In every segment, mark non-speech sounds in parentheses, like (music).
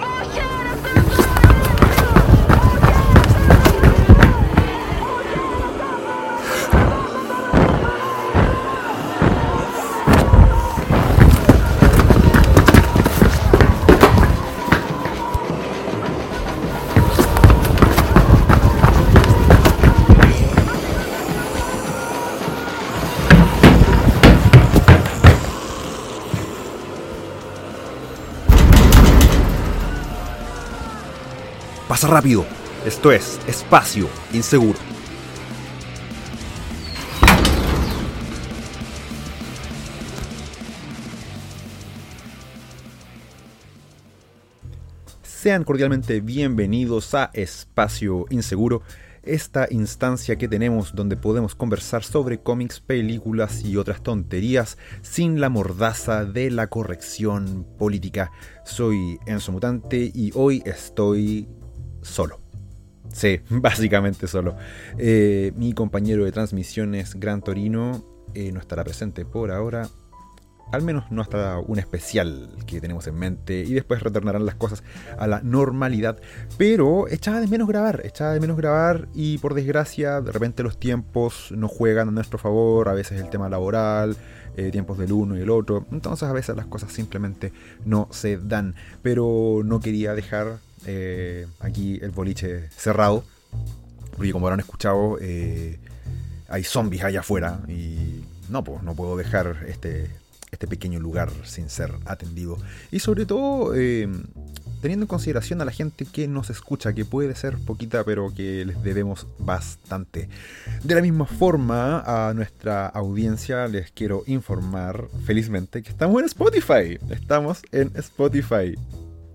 Pasa rápido. Esto es Espacio Inseguro. Sean cordialmente bienvenidos a Espacio Inseguro, esta instancia que tenemos donde podemos conversar sobre cómics, películas y otras tonterías sin la mordaza de la corrección política. Soy Enzo Mutante y hoy estoy solo. Sí, (laughs) básicamente solo. Eh, mi compañero de transmisiones, Gran Torino, eh, no estará presente por ahora. Al menos no hasta un especial que tenemos en mente. Y después retornarán las cosas a la normalidad. Pero echaba de menos grabar. Echaba de menos grabar. Y por desgracia, de repente los tiempos no juegan a nuestro favor. A veces el tema laboral. Eh, tiempos del uno y el otro. Entonces a veces las cosas simplemente no se dan. Pero no quería dejar eh, aquí el boliche cerrado. Porque como habrán escuchado, eh, hay zombies allá afuera. Y no, pues no puedo dejar este, este pequeño lugar sin ser atendido. Y sobre todo, eh, teniendo en consideración a la gente que nos escucha, que puede ser poquita, pero que les debemos bastante. De la misma forma, a nuestra audiencia les quiero informar felizmente que estamos en Spotify. Estamos en Spotify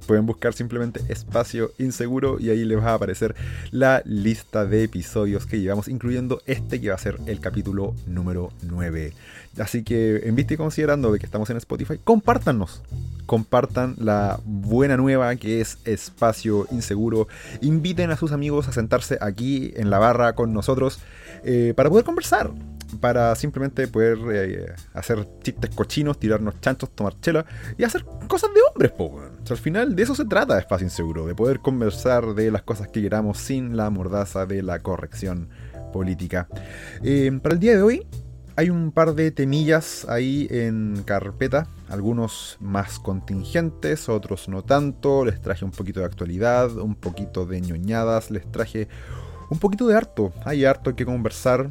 pueden buscar simplemente espacio inseguro y ahí les va a aparecer la lista de episodios que llevamos, incluyendo este que va a ser el capítulo número 9. Así que en vista y considerando de que estamos en Spotify, compártanos. Compartan la buena nueva que es Espacio Inseguro. Inviten a sus amigos a sentarse aquí en la barra con nosotros eh, para poder conversar para simplemente poder eh, hacer chistes cochinos, tirarnos chanchos, tomar chela y hacer cosas de hombres, po. al final de eso se trata Espacio Inseguro, de poder conversar de las cosas que queramos sin la mordaza de la corrección política. Eh, para el día de hoy hay un par de temillas ahí en carpeta, algunos más contingentes, otros no tanto, les traje un poquito de actualidad, un poquito de ñoñadas, les traje un poquito de harto, hay harto que conversar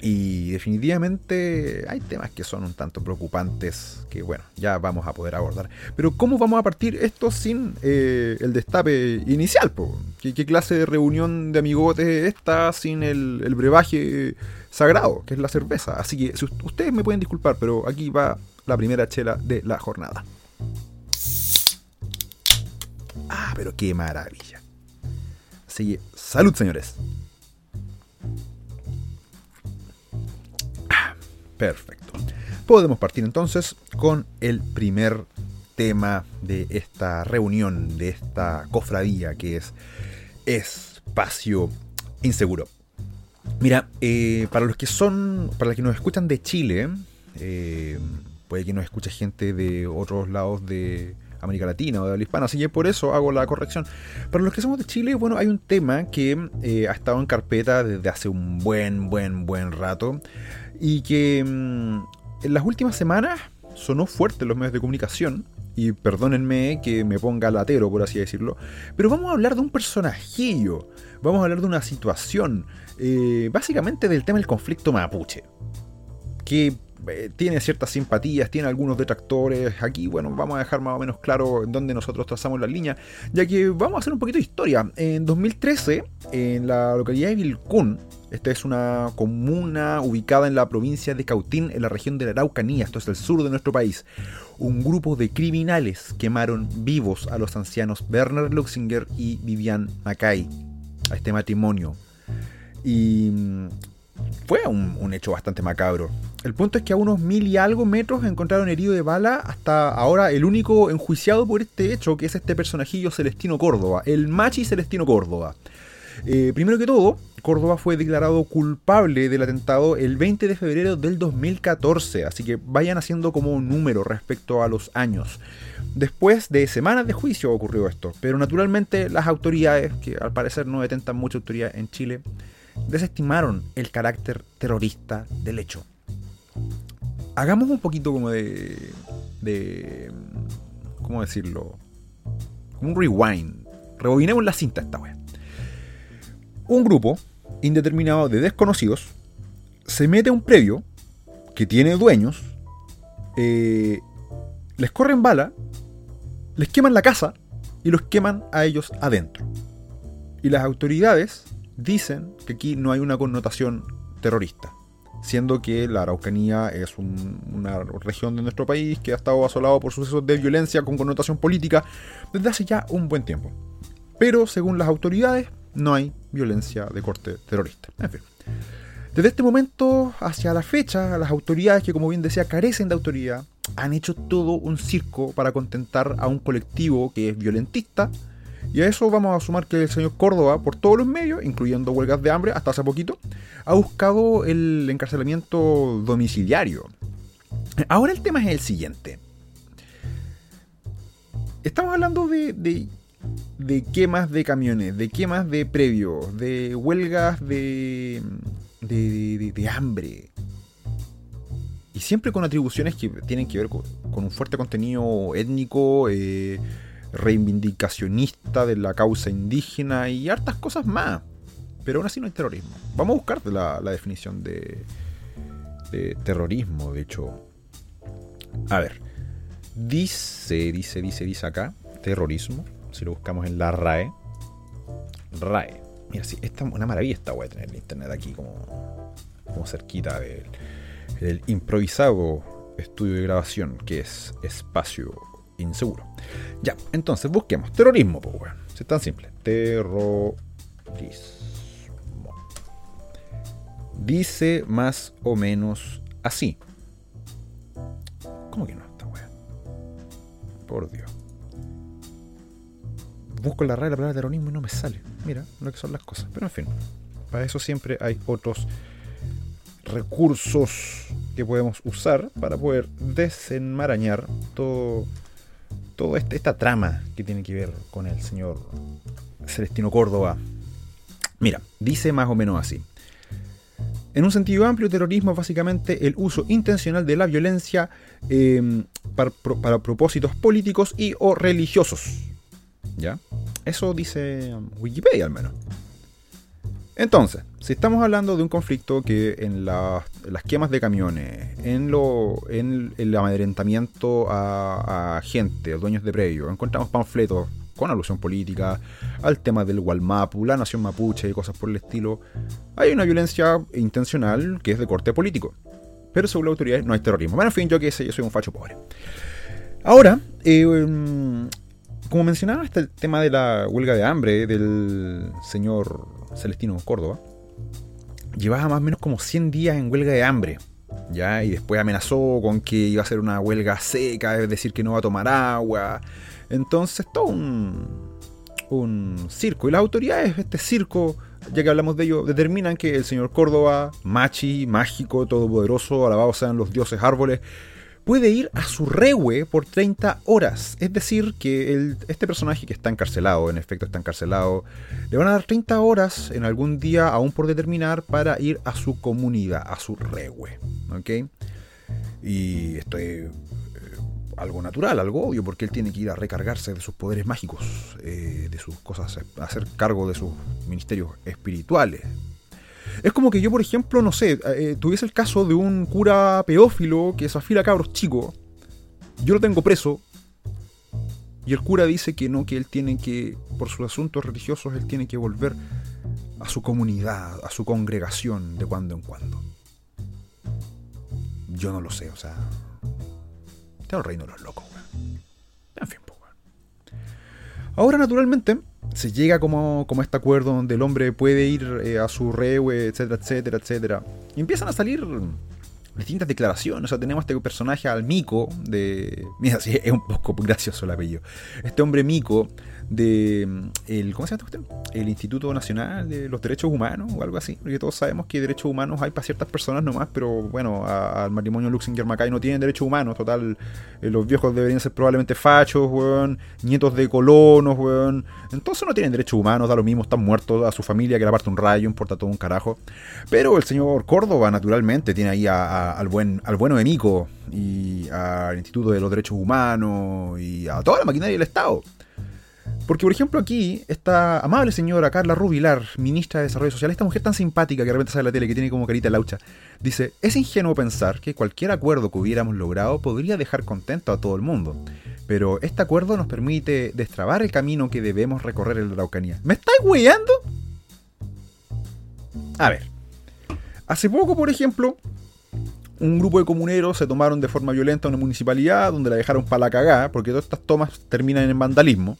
y definitivamente hay temas que son un tanto preocupantes que bueno, ya vamos a poder abordar. Pero ¿cómo vamos a partir esto sin eh, el destape inicial? ¿Qué, clase de reunión de amigotes esta sin el, brebaje sagrado, que es la cerveza? Así que ustedes me pueden disculpar, pero aquí va la primera chela de la jornada. Ah, pero qué maravilla. Así que, salud señores. Perfecto. Podemos partir entonces con el primer tema de esta reunión, de esta cofradía que es espacio inseguro. Mira, eh, para los que son, para los que nos escuchan de Chile, eh, puede que nos escuche gente de otros lados de América Latina o de la hispana, así que por eso hago la corrección. Para los que somos de Chile, bueno, hay un tema que eh, ha estado en carpeta desde hace un buen, buen, buen rato y que mm, en las últimas semanas sonó fuerte en los medios de comunicación, y perdónenme que me ponga latero, por así decirlo, pero vamos a hablar de un personajillo, vamos a hablar de una situación, eh, básicamente del tema del conflicto mapuche, que eh, tiene ciertas simpatías, tiene algunos detractores. Aquí, bueno, vamos a dejar más o menos claro en dónde nosotros trazamos la línea, ya que vamos a hacer un poquito de historia. En 2013, en la localidad de Vilcún, esta es una comuna ubicada en la provincia de Cautín, en la región de la Araucanía, esto es el sur de nuestro país. Un grupo de criminales quemaron vivos a los ancianos Werner Luxinger y Vivian Mackay, a este matrimonio. Y mm, fue un, hecho bastante macabro. El punto es que a unos mil y algo metros encontraron herido de bala hasta ahora el único enjuiciado por este hecho, que es este personajillo Celestino Córdoba, el machi Celestino Córdoba. Eh, primero que todo, Córdoba fue declarado culpable del atentado el 20 de febrero del 2014, así que vayan haciendo como un número respecto a los años. Después de semanas de juicio ocurrió esto, pero naturalmente las autoridades, que al parecer no detentan mucha autoridad en Chile, desestimaron el carácter terrorista del hecho. Hagamos un poquito como de. de. ¿Cómo decirlo? Un rewind. Rebobinemos la cinta esta wea. Un grupo indeterminado de desconocidos se mete a un previo que tiene dueños, eh, les corren bala, les queman la casa y los queman a ellos adentro. Y las autoridades dicen que aquí no hay una connotación terrorista, siendo que la Araucanía es una región de nuestro país que ha estado asolado por sucesos de violencia con connotación política desde hace ya un buen tiempo. Pero según las autoridades, no hay violencia de corte terrorista. En fin. Desde este momento hacia la fecha, las autoridades que como bien decía carecen de autoridad, han hecho todo un circo para contentar a un colectivo que es violentista. Y a eso vamos a sumar que el señor Córdoba, por todos los medios, incluyendo huelgas de hambre, hasta hace poquito, ha buscado el encarcelamiento domiciliario. Ahora el tema es el siguiente. Estamos hablando de, de, quemas de camiones, de quemas de previos, de huelgas de, de, de hambre, y siempre con atribuciones que tienen que ver con, un fuerte contenido étnico, eh, reivindicacionista de la causa indígena y hartas cosas más. Pero aún así no hay terrorismo. Vamos a buscar la, definición de, de terrorismo, de hecho. A ver. Dice, dice, dice, dice acá, terrorismo, si lo buscamos en la RAE. RAE. Mira, sí, esta una maravilla esta a tener el internet aquí como, como cerquita del el improvisado estudio de grabación que es espacio inseguro. Ya, entonces busquemos terrorismo, pues, bueno. Es tan simple. Terrorismo. Dice más o menos así. ¿Cómo que no está, weón? Por Dios. Busco la rara la palabra terrorismo y no me sale. Mira lo que son las cosas. Pero en fin, para eso siempre hay otros recursos que podemos usar para poder desenmarañar todo, todo este, esta trama que tiene que ver con el señor Celestino Córdoba. Mira, dice más o menos así. En un sentido amplio, terrorismo es básicamente el uso intencional de la violencia em, para, para, propósitos políticos y o religiosos. ¿Ya? Eso dice Wikipedia al menos. Entonces, si estamos hablando de un conflicto que en, las quemas de camiones, en, lo, en el amedrentamiento a, gente, a dueños de predio, encontramos panfletos con alusión política, al tema del Gualmapu, la nación mapuche y cosas por el estilo, hay una violencia intencional que es de corte político. Pero según la autoridad no hay terrorismo. Bueno, en fin, yo qué sé, yo soy un facho pobre. Ahora, eh, em, como mencionaba, está el tema de la huelga de hambre del señor Celestino Córdoba, llevaba más o menos como 100 días en huelga de hambre. ¿ya? Y después amenazó con que iba a ser una huelga seca, es decir, que no va a tomar agua. Entonces, todo un, un circo. Y las autoridades, este circo, ya que hablamos de ello, determinan que el señor Córdoba, machi, mágico, todopoderoso, alabados sean los dioses árboles, puede ir a su rewe por 30 horas. Es decir, que este personaje que está encarcelado, en efecto está encarcelado, le van a dar 30 horas en algún día aún por determinar para ir a su comunidad, a su rewe. ¿Ok? Y esto es eh, algo natural, algo obvio, porque él tiene que ir a recargarse de sus poderes mágicos, eh, de sus cosas, hacer cargo de sus ministerios espirituales, es como que yo, por ejemplo, no sé, eh, tuviese el caso de un cura pedófilo que afila a cabros chicos. Yo lo tengo preso. Y el cura dice que no, que él tiene que, por sus asuntos religiosos, él tiene que volver a su comunidad, a su congregación de cuando en cuando. Yo no lo sé, o sea. Está el reino de los locos, weón. En fin, pues, Ahora, naturalmente, se llega como, como este acuerdo donde el hombre puede ir eh, a su rewe, etcétera, etcétera, etcétera. Y empiezan a salir distintas declaraciones. O sea, tenemos este personaje al Mico de. Mira, (laughs) sí, es un poco gracioso el apellido. Este hombre Mico de mm, el, ¿cómo se llama cuestión? El Instituto Nacional de los Derechos Humanos o algo así, porque todos sabemos que derechos humanos hay para ciertas personas nomás, pero bueno, al matrimonio Luxinger-Macay no tienen derechos humanos, total, eh, los viejos deberían ser probablemente fachos, weón, nietos de colonos, weón, entonces no tienen derechos humanos, da lo mismo, están muertos, a su familia que le aparte un rayo, importa todo un carajo, pero el señor Córdoba naturalmente tiene ahí al, buen, al bueno Nico y al Instituto de los Derechos Humanos y a toda la maquinaria del Estado. Porque, por ejemplo, aquí, esta amable señora Carla Rubilar, ministra de Desarrollo Social, esta mujer tan simpática que de repente sale la tele, que tiene como carita laucha, dice, es ingenuo pensar que cualquier acuerdo que hubiéramos logrado podría dejar contento a todo el mundo. Pero este acuerdo nos permite destrabar el camino que debemos recorrer en la Araucanía. ¿Me estáis weyando? A ver. Hace poco, por ejemplo, un grupo de comuneros se tomaron de forma violenta una municipalidad donde la dejaron para la cagada, porque todas estas tomas terminan en vandalismo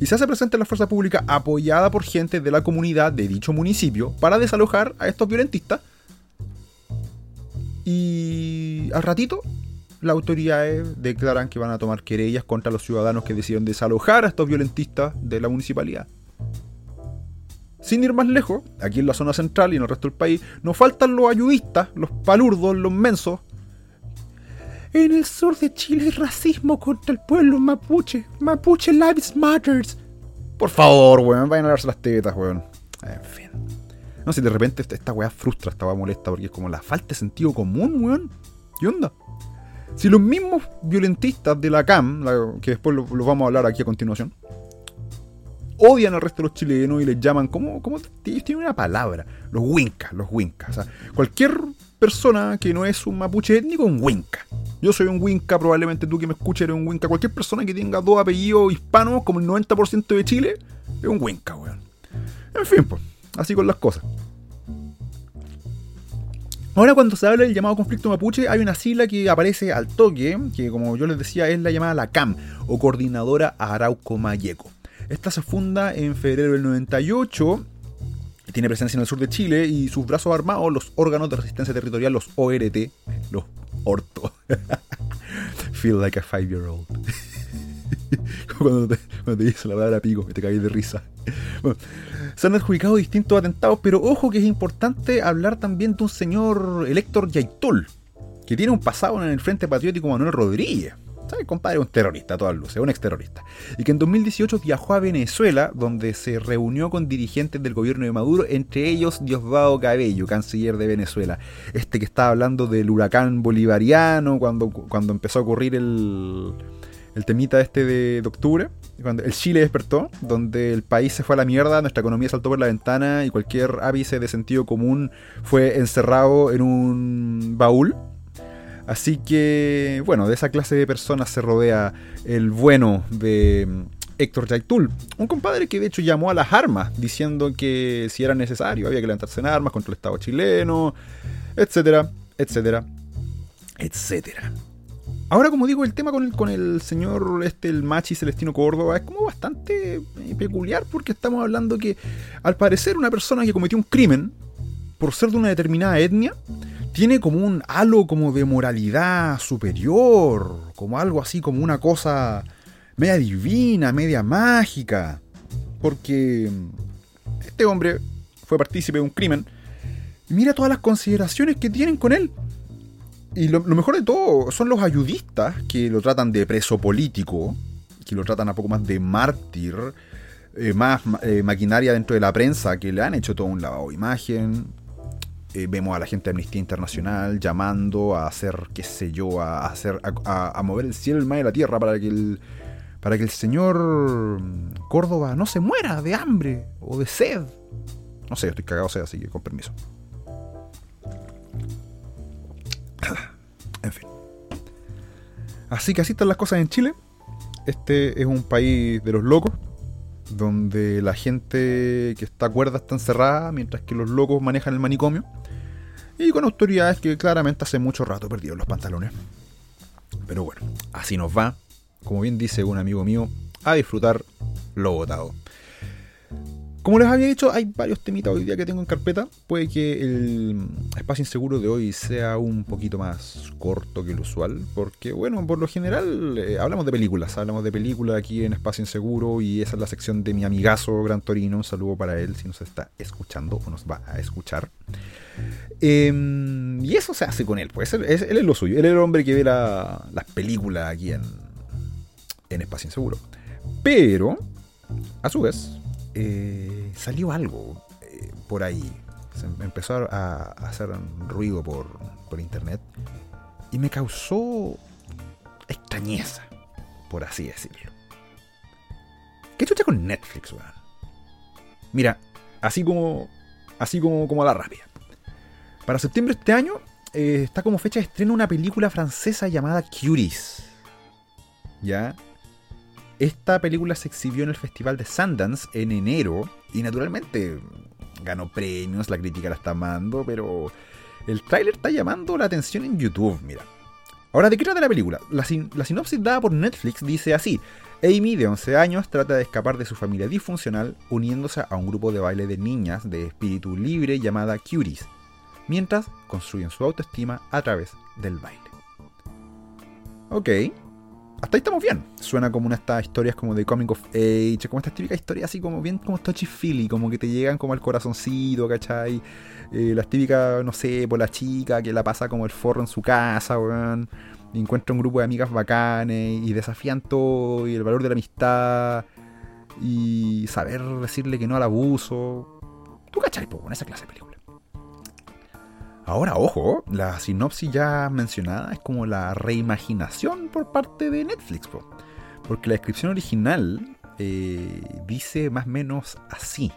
y se hace presente la fuerza pública apoyada por gente de la comunidad de dicho municipio para desalojar a estos violentistas. Y al ratito, las autoridades declaran que van a tomar querellas contra los ciudadanos que decidieron desalojar a estos violentistas de la municipalidad. Sin ir más lejos, aquí en la zona central y en el resto del país, nos faltan los ayudistas, los palurdos, los mensos, en el sur de Chile hay racismo contra el pueblo mapuche. Mapuche Lives Matters. Por favor, weón, vayan a darse las tetas, weón. En fin. No sé, si de repente esta weá frustra, esta weá molesta, porque es como la falta de sentido común, weón. ¿Qué onda? Si los mismos violentistas de la CAM, que después los lo vamos a hablar aquí a continuación, odian al resto de los chilenos y les llaman, ¿cómo? ¿Cómo? Tiene una palabra. Los wincas, los wincas. O sea, cualquier persona que no es un mapuche étnico un winca. Yo soy un winca, probablemente tú que me escuches eres un winca. Cualquier persona que tenga dos apellidos hispanos, como el 90% de Chile, es un winca, weón. En fin, pues, así con las cosas. Ahora cuando se habla del llamado conflicto mapuche, hay una sigla que aparece al toque, que como yo les decía es la llamada la CAM, o Coordinadora Arauco Mayeco. Esta se funda en febrero del 98 tiene presencia en el sur de Chile y sus brazos armados, los órganos de resistencia territorial, los ORT, los orto. (laughs) Feel like a five-year-old. (laughs) cuando, te, cuando te la palabra pico y te caes de risa. se han adjudicado distintos atentados, pero ojo que es importante hablar también de un señor Elector Yaitol, que tiene un pasado en el Frente Patriótico Manuel Rodríguez. ¿Sabes? Compadre, un terrorista a todas luces, un exterrorista. Y que en 2018 viajó a Venezuela, donde se reunió con dirigentes del gobierno de Maduro, entre ellos Diosdado Cabello, canciller de Venezuela. Este que estaba hablando del huracán bolivariano, cuando, cuando empezó a ocurrir el, temita este de, octubre, cuando el Chile despertó, donde el país se fue a la mierda, nuestra economía saltó por la ventana y cualquier ápice de sentido común fue encerrado en un baúl Así que, bueno, de esa clase de personas se rodea el bueno de mm, Héctor Yaitul, un compadre que de hecho llamó a las armas, diciendo que si era necesario había que levantarse en armas contra el Estado chileno, etcétera, etcétera, etcétera. Ahora, como digo, el tema con el, con el señor este, el Machi Celestino Córdoba es como bastante eh, peculiar porque estamos hablando que, al parecer, una persona que cometió un crimen por ser de una determinada etnia, tiene como un halo como de moralidad superior, como algo así como una cosa media divina, media mágica. Porque este hombre fue partícipe de un crimen. Mira todas las consideraciones que tienen con él. Y lo, mejor de todo son los ayudistas que lo tratan de preso político, que lo tratan a poco más de mártir, eh, más eh, maquinaria dentro de la prensa, que le han hecho todo un lavado de imagen, eh, vemos a la gente de Amnistía Internacional llamando a hacer, qué sé yo, a, hacer, a, mover el cielo, el mar y la tierra para que el, para que el señor Córdoba no se muera de hambre o de sed. No sé, estoy cagado sed, así que con permiso. (coughs) En fin. Así que así están las cosas en Chile. Este es un país de los locos donde la gente que está cuerda está encerrada, mientras que los locos manejan el manicomio, y con autoridades que claramente hace mucho rato perdieron los pantalones. Pero bueno, así nos va, como bien dice un amigo mío, a disfrutar lo votado. Como les había dicho, hay varios temitas hoy día que tengo en carpeta. Puede que el espacio inseguro de hoy sea un poquito más corto que el usual, porque bueno, por lo general eh, hablamos de películas, hablamos de películas aquí en espacio inseguro y esa es la sección de mi amigazo Gran Torino. Un saludo para él si nos está escuchando o nos va a escuchar. Em, y eso se hace con él, pues él, es lo suyo. Él es el hombre que ve las películas aquí en, en espacio inseguro. Pero, a su vez, eh, salió algo eh, por ahí. Se empezó a, hacer ruido por, por, internet y me causó extrañeza, por así decirlo. ¿Qué chucha con Netflix, weón? Mira, así como, así como, como a la rabia. Para septiembre de este año eh, está como fecha de estreno una película francesa llamada Cuties. ¿Ya? Esta película se exhibió en el Festival de Sundance en enero y naturalmente ganó premios, la crítica la está amando, pero el tráiler está llamando la atención en YouTube, mira. Ahora, ¿de qué trata la película? La, la, sinopsis dada por Netflix dice así. Amy, de 11 años, trata de escapar de su familia disfuncional uniéndose a un grupo de baile de niñas de espíritu libre llamada Cuties, mientras construyen su autoestima a través del baile. Ok, hasta ahí estamos bien. Suena como una de estas historias como de Comic of Age, como estas típicas historias así como bien como touchy feely, como que te llegan como al corazoncito, ¿cachai? Eh, las típicas, no sé, por la chica que la pasa como el forro en su casa, weón. Encuentra un grupo de amigas bacanes y desafían todo y el valor de la amistad y saber decirle que no al abuso. ¿Tú cachai, po, con esa clase de película? Ahora, ojo, la sinopsis ya mencionada es como la reimaginación por parte de Netflix, porque la descripción original eh, dice más o menos así.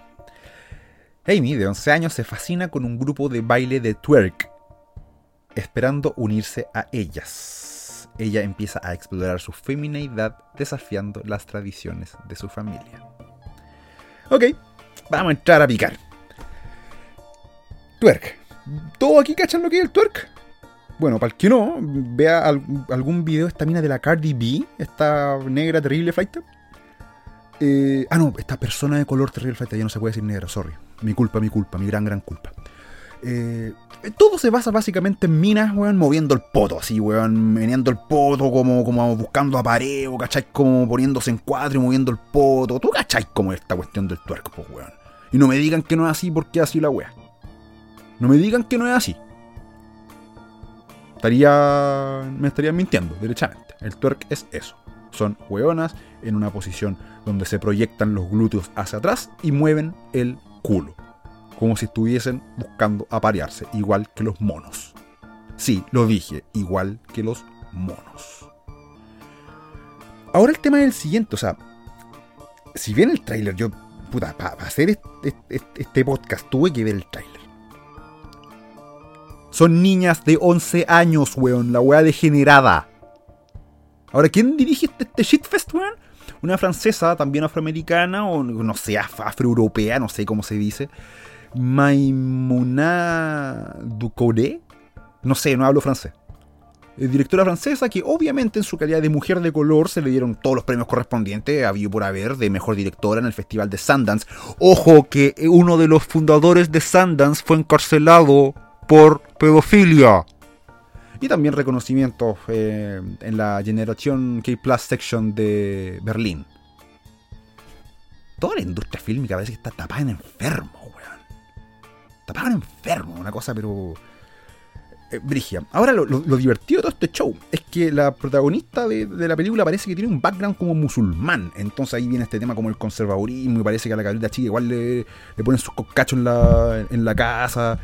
Amy, de 11 años, se fascina con un grupo de baile de twerk, esperando unirse a ellas. Ella empieza a explorar su femineidad desafiando las tradiciones de su familia. Ok, vamos a entrar a picar. Twerk ¿Todo aquí cachan lo que es el twerk? Bueno, para el que no, vea algún video de esta mina de la Cardi B, esta negra terrible flight. Eh, ah, no, esta persona de color terrible flight, ya no se puede decir negra, sorry. Mi culpa, mi culpa, mi gran, gran culpa. Eh, todo se basa básicamente en minas, weón, moviendo el poto, así, weón, meneando el poto, como, como buscando apareo, ¿cachai? Como poniéndose en cuadro y moviendo el poto. ¿Tú cachai como esta cuestión del twerk, pues, weón? Y no me digan que no es así porque así la weá. No me digan que no es así. Estaría. Me estarían mintiendo, derechamente. El twerk es eso. Son hueonas en una posición donde se proyectan los glúteos hacia atrás y mueven el culo. Como si estuviesen buscando aparearse, igual que los monos. Sí, lo dije, igual que los monos. Ahora el tema es el siguiente, o sea, si bien el tráiler, yo, puta, para hacer este, este, podcast tuve que ver el tráiler. Son niñas de 11 años, weón. La weá degenerada. Ahora, ¿quién dirige este, este shitfest, weón? Una francesa, también afroamericana, o no sé, afroeuropea, no sé cómo se dice. Maimouna Ducouré. No sé, no hablo francés. directora francesa que obviamente en su calidad de mujer de color se le dieron todos los premios correspondientes, había por haber, de mejor directora en el Festival de Sundance. Ojo que uno de los fundadores de Sundance fue encarcelado por pedofilia. Y también reconocimientos eh, en la generación K-Plus Section de Berlín. Toda la industria fílmica parece que está tapada en enfermo, weón. Tapada en enfermo, una cosa pero... Eh, brigia. Ahora lo, divertido de todo este show es que la protagonista de, la película parece que tiene un background como musulmán. Entonces ahí viene este tema como el conservadurismo y parece que a la cabrita chica igual le, le ponen sus cachos en la, en la casa.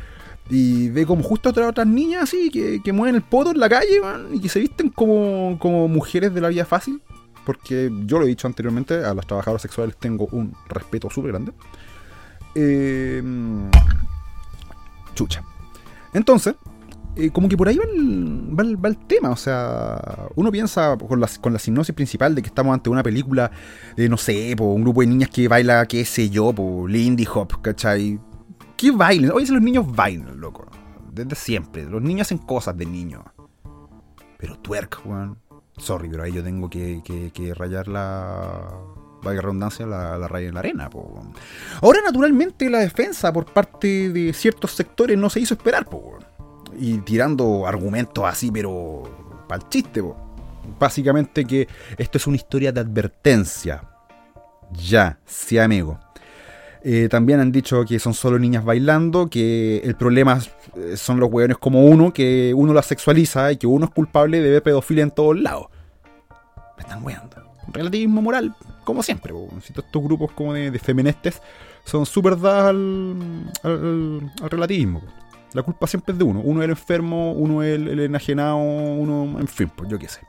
Y ve como justo otras otras niñas así que, mueven el poto en la calle, y que se visten como, como mujeres de la vida fácil. Porque yo lo he dicho anteriormente, a las trabajadoras sexuales tengo un respeto súper grande. Eh, chucha. Entonces, eh, como que por ahí va el, tema. O sea, uno piensa con la, con la sinopsis principal de que estamos ante una película de, no sé, un grupo de niñas que baila, qué sé yo, po, Lindy Hop, ¿cachai? ¿Qué bailen? Oye, los niños bailan, loco. Desde siempre. Los niños hacen cosas de niños. Pero twerk, weón. Sorry, pero ahí yo tengo que, rayar la, valga redundancia, la, la raya en la arena. Ahora, naturalmente, la defensa por parte de ciertos sectores no se hizo esperar, y tirando argumentos así, pero para el chiste. Básicamente que esto es una historia de advertencia. Ya, sí amigo. Eh, también han dicho que son solo niñas bailando, que el problema eh, son los hueones como uno, que uno las sexualiza y que uno es culpable de ver pedofilia en todos lados. Me están weando. Relativismo moral, como siempre. estos grupos como de, feministas son súper dados al, relativismo. La culpa siempre es de uno. Uno es el enfermo, uno es el, enajenado, uno, en fin, pues yo qué sé.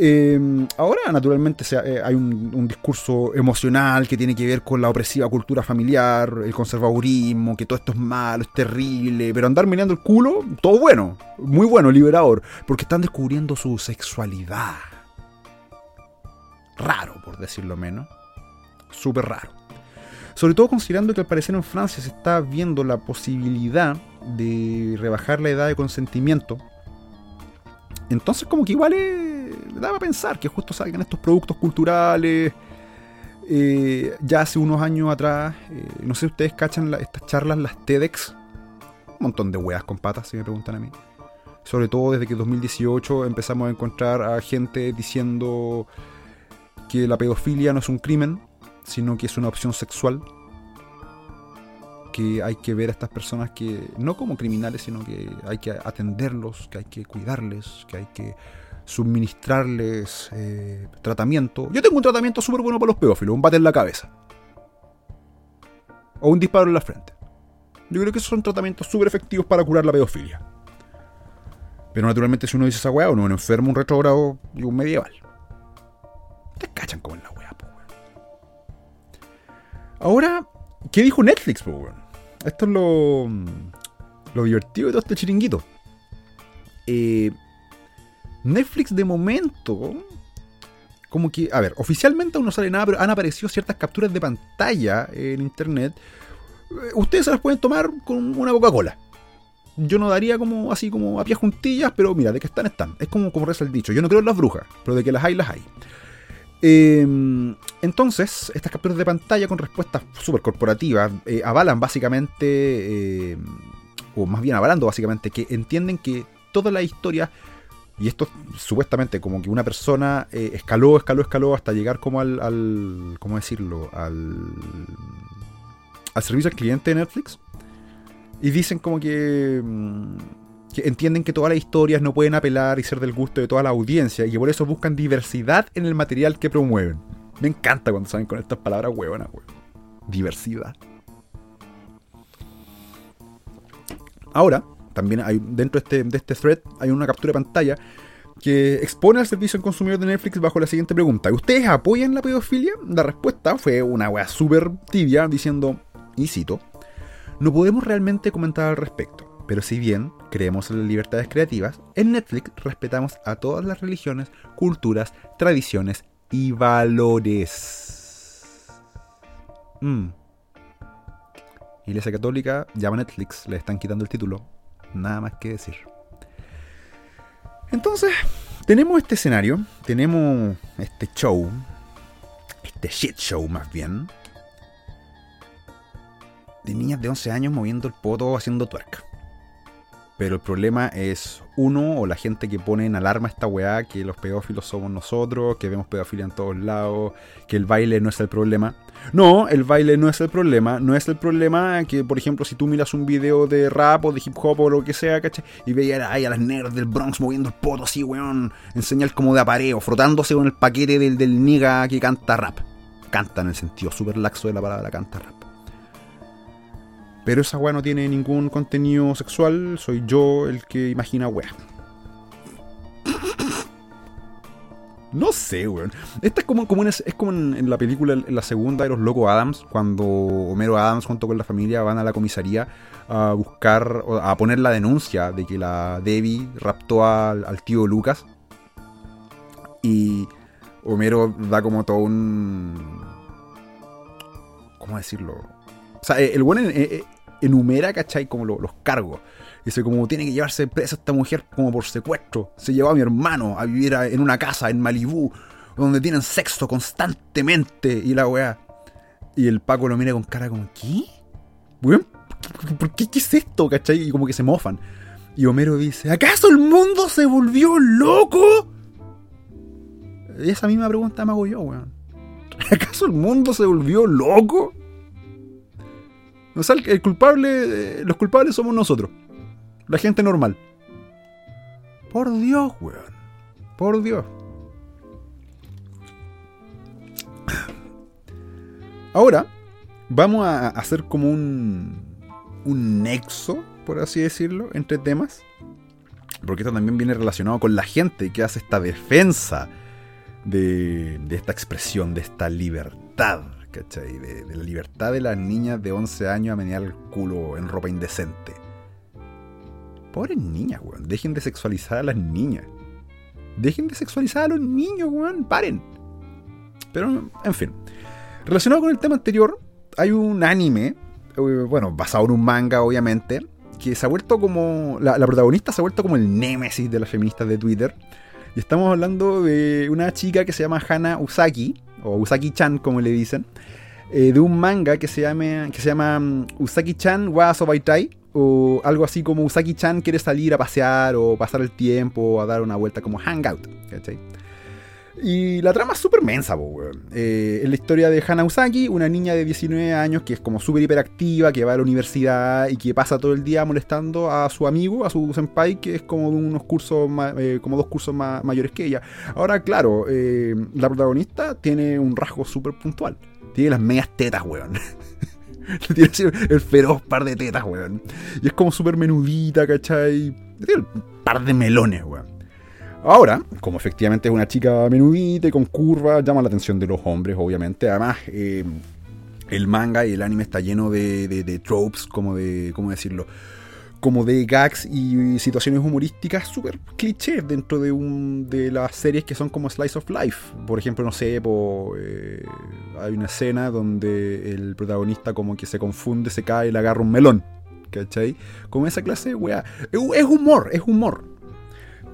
Em, ahora, naturalmente, eh, hay un, discurso emocional que tiene que ver con la opresiva cultura familiar, el conservadurismo, que todo esto es malo, es terrible, pero andar mirando el culo, todo bueno, muy bueno, liberador, porque están descubriendo su sexualidad. Raro, por decirlo menos. Súper raro. Sobre todo considerando que al parecer en Francia se está viendo la posibilidad de rebajar la edad de consentimiento. Entonces como que igual es, daba a pensar que justo salgan estos productos culturales. Eh, ya hace unos años atrás, eh, no sé si ustedes cachan estas charlas, las TEDx. Un montón de weas con patas, si me preguntan a mí. Sobre todo desde que 2018 empezamos a encontrar a gente diciendo que la pedofilia no es un crimen, sino que es una opción sexual. Que hay que ver a estas personas que no como criminales, sino que hay que atenderlos, que hay que cuidarles, que hay que suministrarles eh, tratamiento. Yo tengo un tratamiento súper bueno para los pedófilos, un bate en la cabeza. O un disparo en la frente. Yo creo que esos son tratamientos súper efectivos para curar la pedofilia. Pero naturalmente si uno dice esa weá, uno un enfermo, un retrogrado y un medieval. Te cachan como en la Ahora, ¿qué dijo Netflix, Esto es lo, lo divertido de todo este chiringuito. Eh, Netflix de momento, como que, a ver, oficialmente aún no sale nada, pero han aparecido ciertas capturas de pantalla en internet. Eh, ustedes se las pueden tomar con una Coca-Cola. Yo no daría como así como a pie juntillas, pero mira, de que están, están. Es como, como reza el dicho. Yo no creo en las brujas, pero de que las hay, las hay. Em, entonces, estas capturas de pantalla con respuestas súper corporativas eh, avalan básicamente, em, o más bien avalando básicamente, que entienden que toda la historia, y esto supuestamente como que una persona eh, escaló, escaló, escaló hasta llegar como al, ¿cómo decirlo? Al, al servicio al cliente de Netflix. Y dicen como que... Mm, entienden que todas las historias no pueden apelar y ser del gusto de toda la audiencia y que por eso buscan diversidad en el material que promueven. Me encanta cuando salen con estas palabras huevonas, Diversidad. Ahora, también hay dentro de este, de este thread hay una captura de pantalla que expone al servicio al consumidor de Netflix bajo la siguiente pregunta. ¿Ustedes apoyan la pedofilia? La respuesta fue una wea súper tibia diciendo, y cito, no podemos realmente comentar al respecto. Pero si bien creemos en las libertades creativas, en Netflix respetamos a todas las religiones, culturas, tradiciones y valores. Mm. Iglesia Católica llama Netflix, le están quitando el título. Nada más que decir. Entonces, tenemos este escenario, tenemos este show, este shit show más bien, de niñas de 11 años moviendo el poto haciendo twerk. Pero el problema es, uno, o la gente que pone en alarma esta weá, que los pedófilos somos nosotros, que vemos pedofilia en todos lados, que el baile no es el problema. No, el baile no es el problema. No es el problema que, por ejemplo, si tú miras un video de rap o de hip hop o lo que sea, ¿cachai? Y veías ahí a las nerds del Bronx moviendo el poto así, weón, en señal como de apareo, frotándose con el paquete del, del niga que canta rap. Canta en el sentido súper laxo de la palabra canta rap. Pero esa weá no tiene ningún contenido sexual, soy yo el que imagina weá. No sé, weón. Esta es como, como, es como en, la película, en la segunda de los Locos Adams, cuando Homero Adams junto con la familia van a la comisaría a buscar, a poner la denuncia de que la Debbie raptó al, tío Lucas. Y Homero da como todo un... ¿Cómo decirlo? O sea, el buen enumera, ¿cachai? Como los cargos. Dice, como tiene que llevarse presa esta mujer como por secuestro. Se llevó a mi hermano a vivir en una casa en Malibú. donde tienen sexo constantemente y la weá. Y el Paco lo mira con cara como, ¿qué? Weón, ¿por qué, qué es esto? ¿Cachai? Y como que se mofan. Y Homero dice, ¿acaso el mundo se volvió loco? Y esa misma pregunta me hago yo, weón. (laughs) ¿Acaso el mundo se volvió loco? O sea, el culpable, los culpables somos nosotros. La gente normal. Por Dios, weón. Por Dios. Ahora, vamos a hacer como un, un nexo, por así decirlo, entre temas. Porque esto también viene relacionado con la gente que hace esta defensa de, de esta expresión, de esta libertad, De, la libertad de las niñas de 11 años a menear el culo en ropa indecente. Pobres niñas, weón. Dejen de sexualizar a las niñas. Dejen de sexualizar a los niños, weón. Paren. Pero, en fin. Relacionado con el tema anterior, hay un anime, eh, bueno, basado en un manga, obviamente, que se ha vuelto como. La, la protagonista se ha vuelto como el némesis de las feministas de Twitter. Y estamos hablando de una chica que se llama Hana Usaki, o Usaki-chan, como le dicen, eh, de un manga que se llama, que se llama um, Usaki-chan wa Sobaitai, o algo así como Usaki-chan quiere salir a pasear o pasar el tiempo o a dar una vuelta como hangout, ¿cachai? Y la trama es súper mensa, weón. Eh, es la historia de Hana Usaki, una niña de 19 años que es como súper hiperactiva, que va a la universidad y que pasa todo el día molestando a su amigo, a su senpai, que es como unos cursos, eh, como dos cursos mayores que ella. Ahora, claro, eh, la protagonista tiene un rasgo súper puntual. Tiene las medias tetas, weón. (laughs) tiene el feroz par de tetas, weón. Y es como súper menudita, ¿cachai? Tiene un par de melones, weón. Ahora, como efectivamente es una chica menudita y con curvas, llama la atención de los hombres, obviamente. Además, eh, el manga y el anime está lleno de, de, tropes, como de, ¿cómo decirlo? Como de gags y situaciones humorísticas súper clichés dentro de, un, de las series que son como Slice of Life. Por ejemplo, no sé, eh, hay una escena donde el protagonista como que se confunde, se cae y le agarra un melón. ¿Cachai? Como esa clase de weá. Es humor, es humor.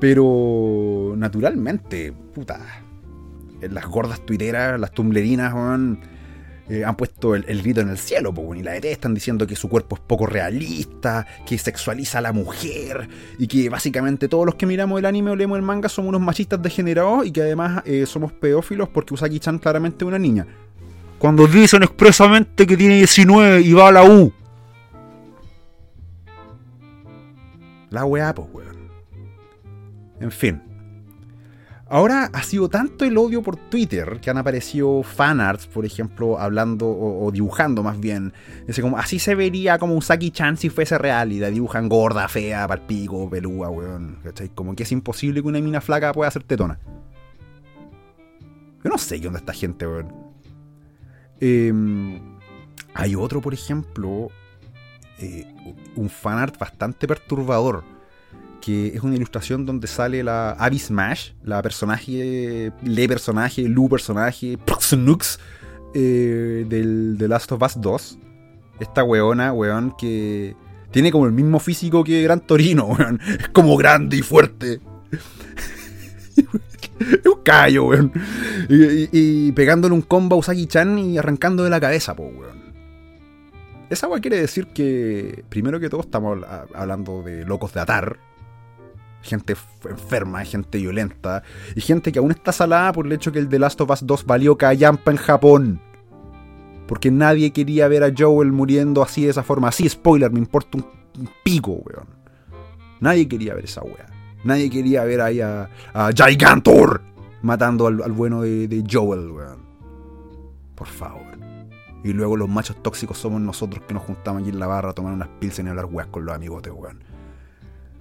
Pero naturalmente, puta, las gordas tuiteras, las tumblerinas, man, eh, han puesto el, el, grito en el cielo, po, y la detestan diciendo que su cuerpo es poco realista, que sexualiza a la mujer, y que básicamente todos los que miramos el anime o leemos el manga somos unos machistas degenerados y que además eh, somos pedófilos porque Usagi-chan claramente es una niña. Cuando dicen expresamente que tiene 19 y va a la U. La weá, pues, weón. En fin. Ahora ha sido tanto el odio por Twitter que han aparecido fanarts, por ejemplo, hablando o, dibujando más bien. Ese como, así se vería como Usagi-chan si fuese real. Y la dibujan gorda, fea, palpico, pelúa, weón. ¿Cachai? Como que es imposible que una mina flaca pueda hacer tetona. Yo no sé qué onda esta gente, weón. Eh, hay otro, por ejemplo, eh, un fanart bastante perturbador que es una ilustración donde sale la Abby Smash, la personaje, le personaje, Lu personaje, Proxnux eh, del The Last of Us 2. Esta weona, weón, que tiene como el mismo físico que Gran Torino, (laughs) weón. Es como grande y fuerte. (laughs) es un callo, weón. Y, pegándole un combo a Usagi-chan y arrancando de la cabeza, po, weón. Esa weá quiere decir que, primero que todo, estamos hablando de locos de atar, gente enferma, gente violenta, y gente que aún está salada por el hecho que el The Last of Us 2 valió callampa en Japón. Porque nadie quería ver a Joel muriendo así de esa forma. Así, spoiler, me importa un, pico, weón. Nadie quería ver esa weá. Nadie quería ver ahí a, a Gigantor matando al, al bueno de, de, Joel, weón. Por favor. Y luego los machos tóxicos somos nosotros que nos juntamos aquí en la barra a tomar unas pilsen y hablar weas con los amigotes, weón.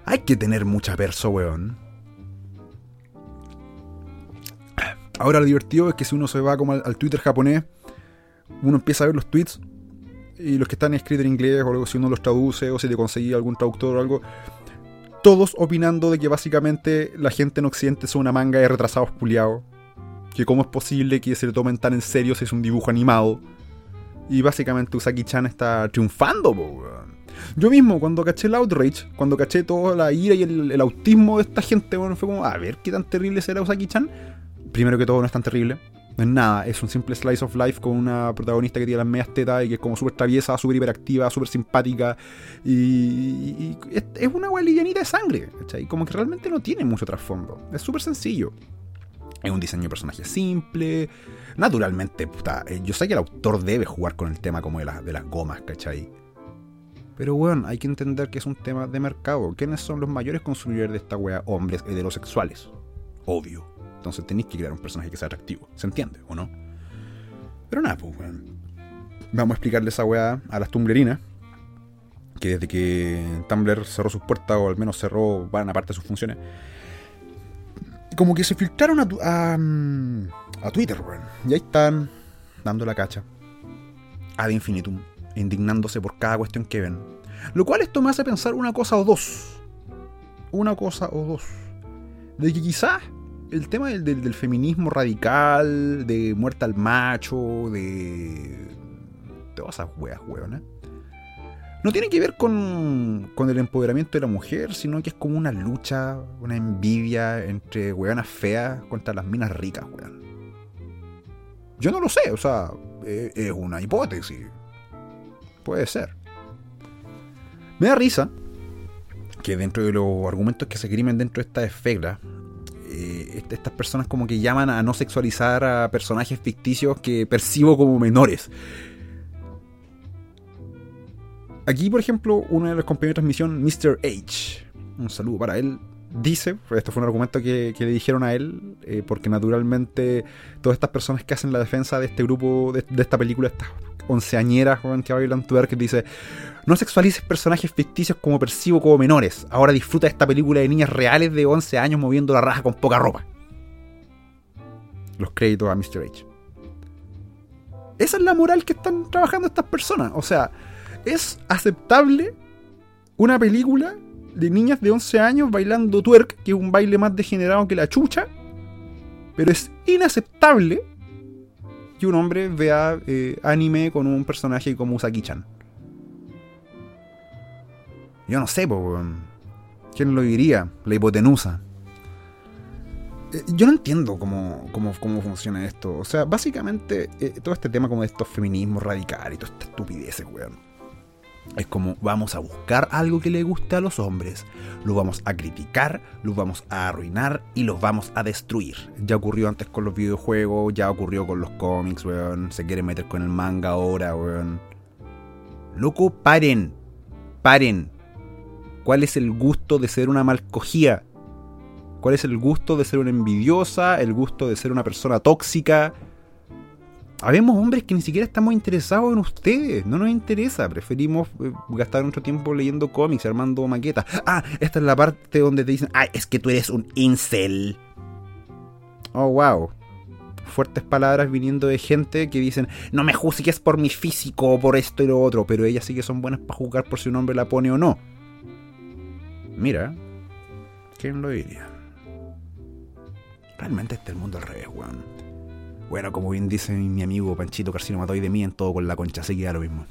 Hay que tener mucha perso, weón. Ahora lo divertido es que si uno se va como al, Twitter japonés, uno empieza a ver los tweets y los que están escritos en inglés o algo, si uno los traduce o si te conseguí algún traductor o algo, todos opinando de que básicamente la gente en Occidente es una manga de retrasados puliados. Que cómo es posible que se le tomen tan en serio si es un dibujo animado. Y básicamente Usagi-chan está triunfando, weón. Yo mismo, cuando caché el outrage, cuando caché toda la ira y el, autismo de esta gente, bueno, fue como, a ver qué tan terrible será Usagi-chan. primero que todo no es tan terrible. No es nada, es un simple slice of life con una protagonista que tiene las medias tetas y que es como súper traviesa, súper hiperactiva, súper simpática. Y, es, una agua livianita de sangre, ¿cachai? Como que realmente no tiene mucho trasfondo. Es súper sencillo. Es un diseño de personaje simple. Naturalmente, puta, eh, yo sé que el autor debe jugar con el tema como de, de las gomas, ¿cachai? Pero bueno, hay que entender que es un tema de mercado. ¿Quiénes son los mayores consumidores de esta wea? Hombres heterosexuales. Obvio. Entonces tenéis que crear un personaje que sea atractivo. ¿Se entiende o no? Pero nada, pues, weón. Vamos a explicarle esa weá a las tumblerinas. Que desde que Tumblr cerró sus puertas, o al menos cerró van aparte de sus funciones, como que se filtraron a, a, a Twitter, weón. Y ahí están, dando la cacha. Ad infinitum, indignándose por cada cuestión que ven. Lo cual esto me hace pensar una cosa o dos. Una cosa o dos. De que quizás el tema del, feminismo radical, de muerta al macho, de. todas esas weas, weonas. No tiene que ver con, con el empoderamiento de la mujer, sino que es como una lucha, una envidia entre weonas feas contra las minas ricas, weón. Yo no lo sé, o sea, e, es una hipótesis. Puede ser. Me da risa que dentro de los argumentos que se crimen dentro de esta esfera, eh, estas personas como que llaman a no sexualizar a personajes ficticios que percibo como menores. Aquí, por ejemplo, uno de los compañeros de transmisión, Mr. H, un saludo para él, dice, esto fue un argumento que, le dijeron a él, eh, porque naturalmente todas estas personas que hacen la defensa de este grupo, de, esta película, estas onceañeras que bailan que dice, no sexualices personajes ficticios como percibo como menores. Ahora disfruta de esta película de niñas reales de 11 años moviendo la raja con poca ropa. Los créditos a Mr. H. Esa es la moral que están trabajando estas personas. O sea, es aceptable una película de niñas de 11 años bailando twerk, que es un baile más degenerado que la chucha. Pero es inaceptable que un hombre vea eh, anime con un personaje como Usagi-chan. Yo no sé, ¿quién lo diría? La hipotenusa. Eh, yo no entiendo cómo, cómo, funciona esto. O sea, básicamente, eh, todo este tema como de estos feminismos radicales y toda esta estupidez, weón. Es como vamos a buscar algo que le guste a los hombres, lo vamos a criticar, lo vamos a arruinar y los vamos a destruir. Ya ocurrió antes con los videojuegos, ya ocurrió con los cómics, weón. Se quiere meter con el manga ahora, weón. Loco, paren. Paren. ¿Cuál es el gusto de ser una malcogía? ¿Cuál es el gusto de ser una envidiosa? ¿El gusto de ser una persona tóxica? Habemos hombres que ni siquiera estamos interesados en ustedes, no nos interesa, preferimos eh, gastar nuestro tiempo leyendo cómics, armando maquetas. Ah, esta es la parte donde te dicen, ah, es que tú eres un incel. Oh, wow. Fuertes palabras viniendo de gente que dicen, no me juzgues por mi físico o por esto y lo otro, pero ellas sí que son buenas para juzgar por si un hombre la pone o no. Mira, ¿quién lo diría? Realmente este el mundo al revés, weón. Bueno, como bien dice mi amigo Panchito Carcino Matoy de mí, en todo con la concha se queda lo mismo.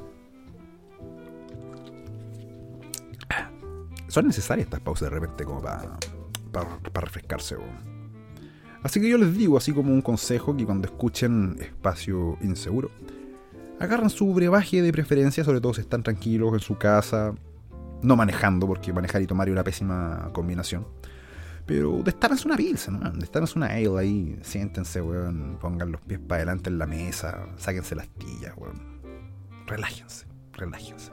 Son necesarias estas pausas de repente como para, para, refrescarse. Así que yo les digo, así como un consejo, que cuando escuchen Espacio Inseguro, agarran su brebaje de preferencia, sobre todo si están tranquilos en su casa, no manejando, porque manejar y tomar es una pésima combinación. Pero destápense una pizza, ¿no? Destápense una ale ahí, siéntense, weón. Pongan los pies para adelante en la mesa, sáquense las tillas, weón. Relájense, relájense.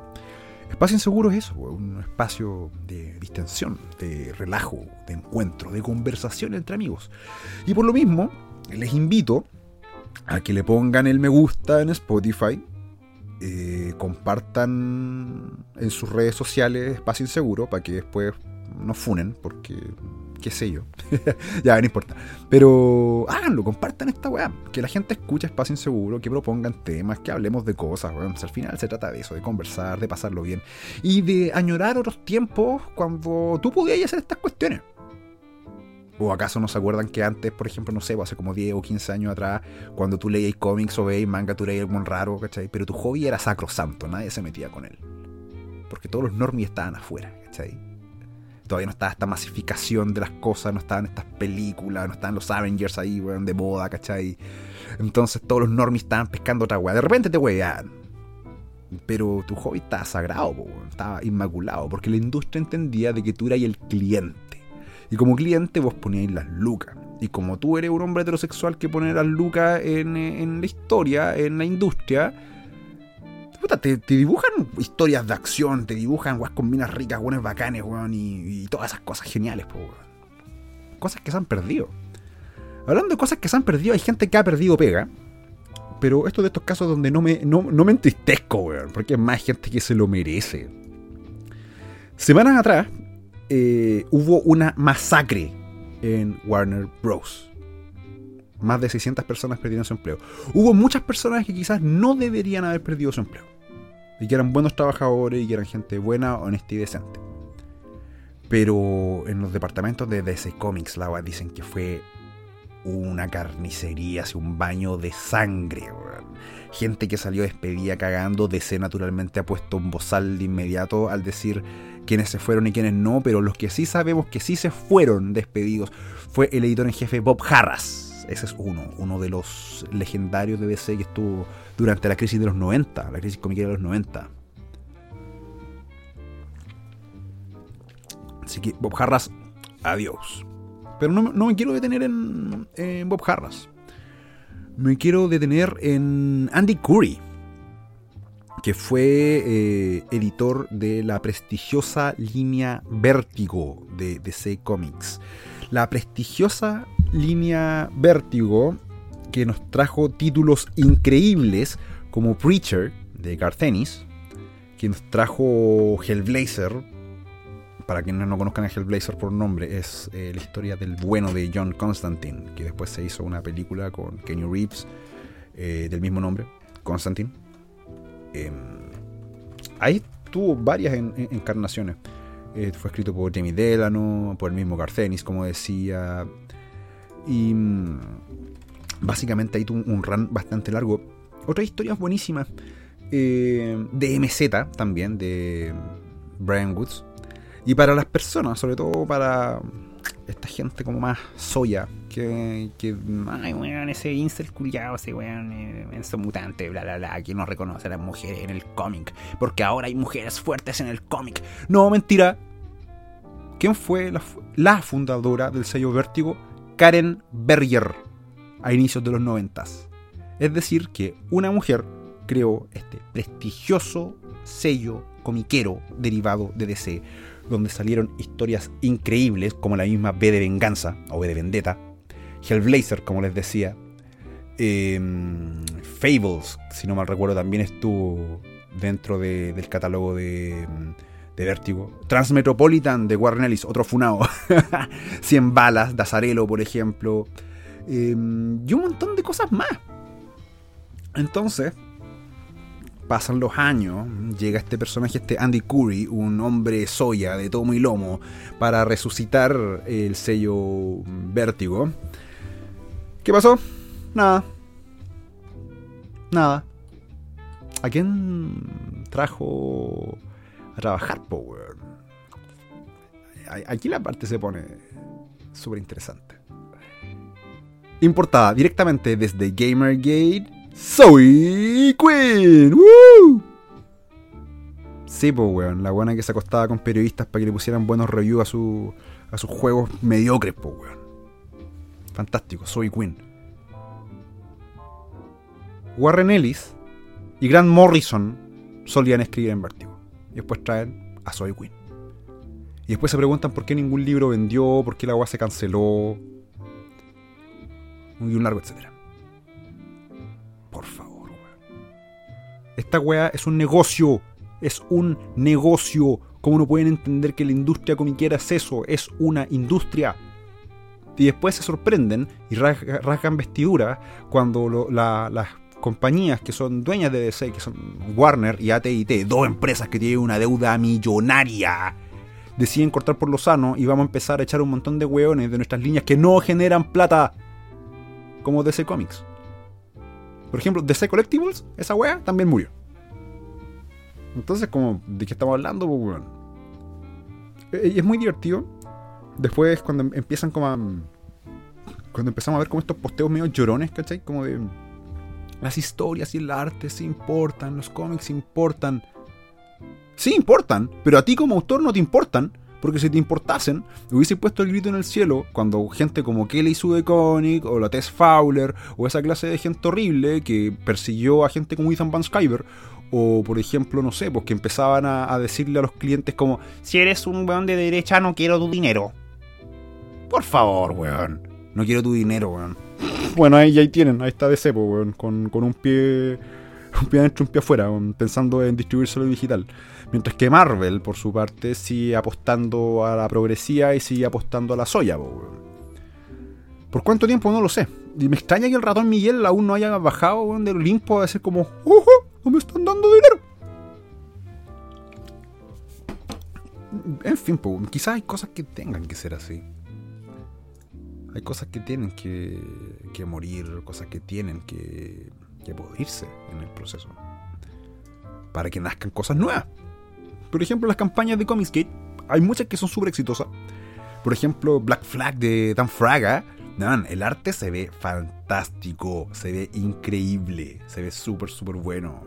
Espacio inseguro es eso, weón. un espacio de distensión, de relajo, de encuentro, de conversación entre amigos. Y por lo mismo, les invito a que le pongan el me gusta en Spotify, eh, compartan en sus redes sociales Espacio Inseguro para que después nos funen, porque qué sé yo. (laughs) ya, no importa. Pero háganlo, compartan esta weá. Que la gente escuche Espacio Inseguro, que propongan temas, que hablemos de cosas, weón. al final se trata de eso, de conversar, de pasarlo bien. Y de añorar otros tiempos cuando tú podías hacer estas cuestiones. ¿O acaso no se acuerdan que antes, por ejemplo, no sé, hace como 10 o 15 años atrás, cuando tú leías cómics o veías manga, tú leías algún raro, ¿cachai? Pero tu hobby era sacrosanto, nadie se metía con él. Porque todos los normies estaban afuera, ¿cachai? Todavía no estaba esta masificación de las cosas, no estaban estas películas, no estaban los Avengers ahí, weón, de moda, ¿cachai? Entonces todos los normies estaban pescando otra weá. De repente te wean. Pero tu hobby estaba sagrado, estaba inmaculado, porque la industria entendía de que tú eras el cliente. Y como cliente vos poníais las lucas. Y como tú eres un hombre heterosexual que pone las lucas en, en la historia, en la industria, te, dibujan historias de acción, te dibujan guas con minas ricas, buenas bacanes, weón, y, todas esas cosas geniales, Cosas que se han perdido. Hablando de cosas que se han perdido, hay gente que ha perdido pega. Pero esto de estos casos donde no me, no, me entristezco, weón, porque es más gente que se lo merece. Semanas atrás eh, hubo una masacre en Warner Bros. Más de 600 personas perdieron su empleo. Hubo muchas personas que quizás no deberían haber perdido su empleo. Y que eran buenos trabajadores y que eran gente buena, honesta y decente. Pero en los departamentos de DC Comics, la dicen que fue una carnicería, así un baño de sangre. Gente que salió despedida cagando. DC naturalmente ha puesto un bozal de inmediato al decir quiénes se fueron y quiénes no. Pero los que sí sabemos que sí se fueron despedidos fue el editor en jefe Bob Harras ese es uno, uno de los legendarios de DC que estuvo durante la crisis de los 90, la crisis cómica de los 90. Así que Bob Harras, adiós. Pero no, me quiero detener en, Bob Harras. Me quiero detener en Andy Curry, que fue eh, editor de la prestigiosa línea Vértigo de DC Comics. La prestigiosa línea Vértigo que nos trajo títulos increíbles como Preacher de Garth Ennis, que nos trajo Hellblazer. Para quienes no conozcan a Hellblazer por nombre, es eh, la historia del bueno de John Constantine, que después se hizo una película con Kenny Reeves eh, del mismo nombre, Constantine. Em, ahí tuvo varias encarnaciones. Eh, fue escrito por Jamie Delano, por el mismo Garth Ennis, como decía. Y mm, básicamente ahí tuvo un run bastante largo. Otras historias buenísimas. Eh, de MZ también, de Brian Woods. Y para las personas, sobre todo para esta gente como más soya, que, que ay, weón, ese incel culiado, ese weón, eh, ese mutante, bla, bla, bla, que no reconoce a las mujeres en el cómic, porque ahora hay mujeres fuertes en el cómic. No, mentira. ¿Quién fue la fundadora del sello Vértigo? Karen Berger a inicios de los noventas. Es decir, que una mujer creó este prestigioso sello comiquero derivado de DC, donde salieron historias increíbles como la misma B de Venganza o B de Vendetta, Hellblazer, como les decía, em, Fables, si no mal recuerdo, también estuvo dentro del catálogo de, de Vértigo. Transmetropolitan de Warren Ellis, otro funao. 100 (laughs) balas, Dazarelo, por ejemplo. Em, y un montón de cosas más. Entonces, pasan los años, llega este personaje, este Andy Curry, un hombre soya de tomo y lomo, para resucitar el sello Vértigo. ¿Qué pasó? Nada. Nada. ¿A quién trajo trabajar, Power. Aquí la parte se pone súper interesante. Importada directamente desde Gamergate, Soy Queen. ¡Woo! Sí, pues, weón. La buena que se acostaba con periodistas para que le pusieran buenos reviews a, su, a sus juegos mediocres, pues, weón. Fantástico, Soy Queen. Warren Ellis y Grant Morrison solían escribir en Vertigo y después traen a Zoe Queen. Y después se preguntan por qué ningún libro vendió, por qué la agua se canceló. Y un largo etcétera. Por favor, weón. Esta weá es un negocio. Es un negocio. ¿Cómo no pueden entender que la industria comiquera es eso? Es una industria. Y después se sorprenden y rasgan vestiduras cuando las compañías que son dueñas de DC, que son Warner y AT&T, dos empresas que tienen una deuda millonaria, deciden cortar por lo sano y vamos a empezar a echar un montón de hueones de nuestras líneas que no generan plata, como DC Comics. Por ejemplo, DC Collectibles, esa wea también murió. Entonces, como, ¿de qué estamos hablando, y es muy divertido. Después, cuando em- empiezan como a. Cuando empezamos a ver como estos posteos medio llorones, ¿cachai? Como de. Las historias y el arte sí importan, los cómics importan. Sí importan, pero a ti como autor no te importan. Porque si te importasen, hubiese puesto el grito en el cielo cuando gente como Kelly Sue Connick o la Tess Fowler o esa clase de gente horrible que persiguió a gente como Ethan Van Skyver o por ejemplo, no sé, pues que empezaban a, a decirle a los clientes como Si eres un weón de derecha, no quiero tu dinero. Por favor, weón. No quiero tu dinero, weón. Bueno, ahí, ahí tienen, ahí está DC, po, weón, con, con un pie. Un pie adentro, un pie afuera, pensando en distribuir solo digital. Mientras que Marvel, por su parte, sigue apostando a la progresía y sigue apostando a la soya, weón. ¿Por cuánto tiempo? No lo sé. Y me extraña que el ratón Miguel aún no haya bajado del Olimpo a decir como, ¡Ojo! ¡No me están dando dinero! En fin, quizás hay cosas que tengan que ser así. Hay cosas que tienen que, morir, cosas que tienen que, que pudrirse en el proceso. Para que nazcan cosas nuevas. Por ejemplo, las campañas de Comicsgate, hay muchas que son súper exitosas. Por ejemplo, Black Flag de Dan Fraga. Man, el arte se ve fantástico, se ve increíble, se ve súper, súper bueno.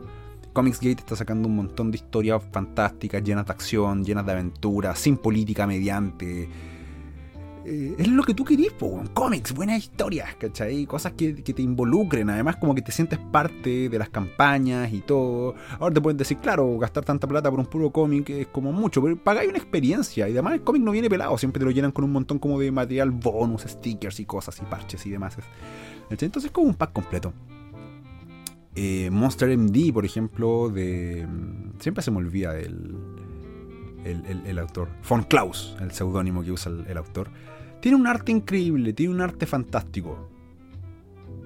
Comicsgate está sacando un montón de historias fantásticas, llenas de acción, llenas de aventura, sin política mediante. Eh, es lo que tú querís, po, cómics, buenas historias, ¿cachai? Cosas que, que te involucren, además como que te sientes parte de las campañas y todo. Ahora te pueden decir, claro, gastar tanta plata por un puro cómic es como mucho, pero pagáis una experiencia y además el cómic no viene pelado, siempre te lo llenan con un montón como de material bonus, stickers y cosas y parches y demás. ¿cachai? Entonces es como un pack completo. Eh, Monster MD, por ejemplo, de... Siempre se me olvida el, el, el- el autor. Von Klaus, el seudónimo que usa el autor. Tiene un arte increíble, tiene un arte fantástico.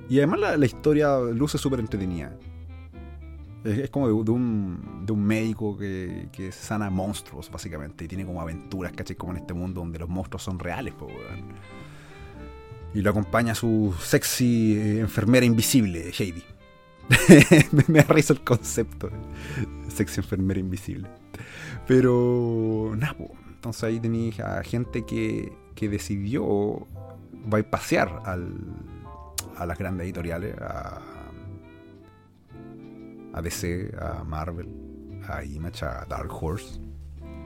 Y además la, historia luce súper entretenida. Es, como de, un, de un médico que, que sana monstruos, básicamente. Y tiene como aventuras, ¿cachai? Como en este mundo donde los monstruos son reales, weón. Y lo acompaña su sexy eh, enfermera invisible, Heidi. (laughs) me, da el concepto. de Sexy enfermera invisible. Pero, nada, po. entonces ahí tenéis a gente que, que decidió bypassear al, a las grandes editoriales, a, a DC, a Marvel, a Image, a Dark Horse,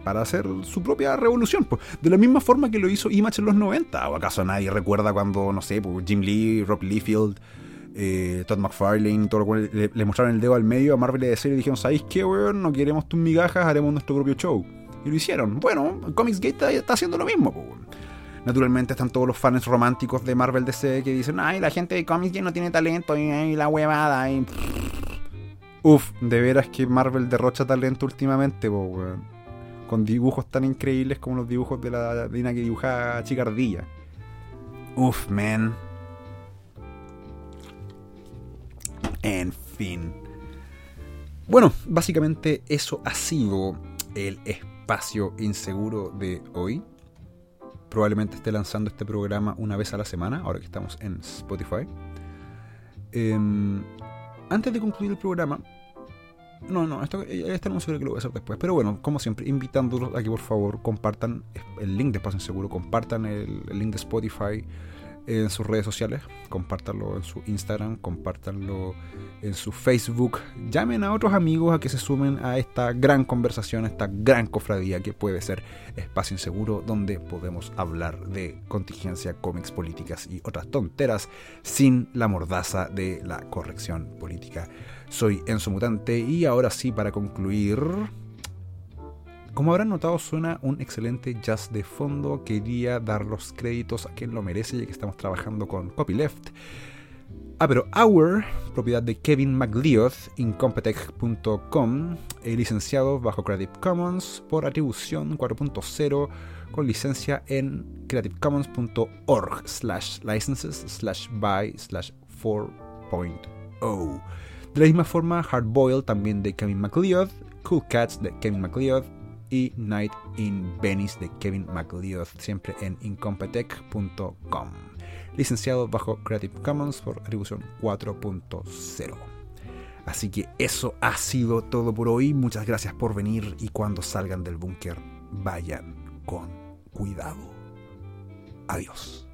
para hacer su propia revolución. po. De la misma forma que lo hizo Image en los 90. ¿O acaso nadie recuerda cuando, no sé, po, Jim Lee, Rob Liefeld, eh, Todd McFarlane, todo lo le, le mostraron el dedo al medio a Marvel y DC y dijeron, ¿sabéis qué, weón? No queremos tus migajas, haremos nuestro propio show. Y lo hicieron. Bueno, Comicsgate está, está haciendo lo mismo, weón. Naturalmente están todos los fans románticos de Marvel DC que dicen, ay, la gente de Comicsgate no tiene talento y, la huevada. Y... Uf, de veras que Marvel derrocha talento últimamente, weón. Con dibujos tan increíbles como los dibujos de la Dina que dibujaba Chicardilla. Uf, man. En fin. Bueno, básicamente eso ha sido el espacio inseguro de hoy. Probablemente esté lanzando este programa una vez a la semana, ahora que estamos en Spotify. Em, antes de concluir el programa, no, no, esto, este anuncio creo que lo voy a hacer después. Pero bueno, como siempre, invitándolos a que por favor compartan el link de Espacio Inseguro, compartan el link de Spotify en sus redes sociales, compártanlo en su Instagram, compártanlo en su Facebook, llamen a otros amigos a que se sumen a esta gran conversación, a esta gran cofradía que puede ser Espacio Inseguro, donde podemos hablar de contingencia, cómics, políticas y otras tonteras sin la mordaza de la corrección política. Soy Enzo Mutante y ahora sí, para concluir, como habrán notado, suena un excelente jazz de fondo. Quería dar los créditos a quien lo merece, ya que estamos trabajando con Copyleft. Ah, pero Hour, propiedad de Kevin McLeod, incompetech.com, eh, licenciado bajo Creative Commons por atribución 4.0 con licencia en creativecommons.org slash licenses slash by slash 4.0. De la misma forma, Hardboiled también de Kevin McLeod, Cool Cats de Kevin McLeod y Night in Venice de Kevin McLeod, siempre en incompetech.com. Licenciado bajo Creative Commons por atribución 4.0. Así que eso ha sido todo por hoy. Muchas gracias por venir y cuando salgan del búnker, vayan con cuidado. Adiós.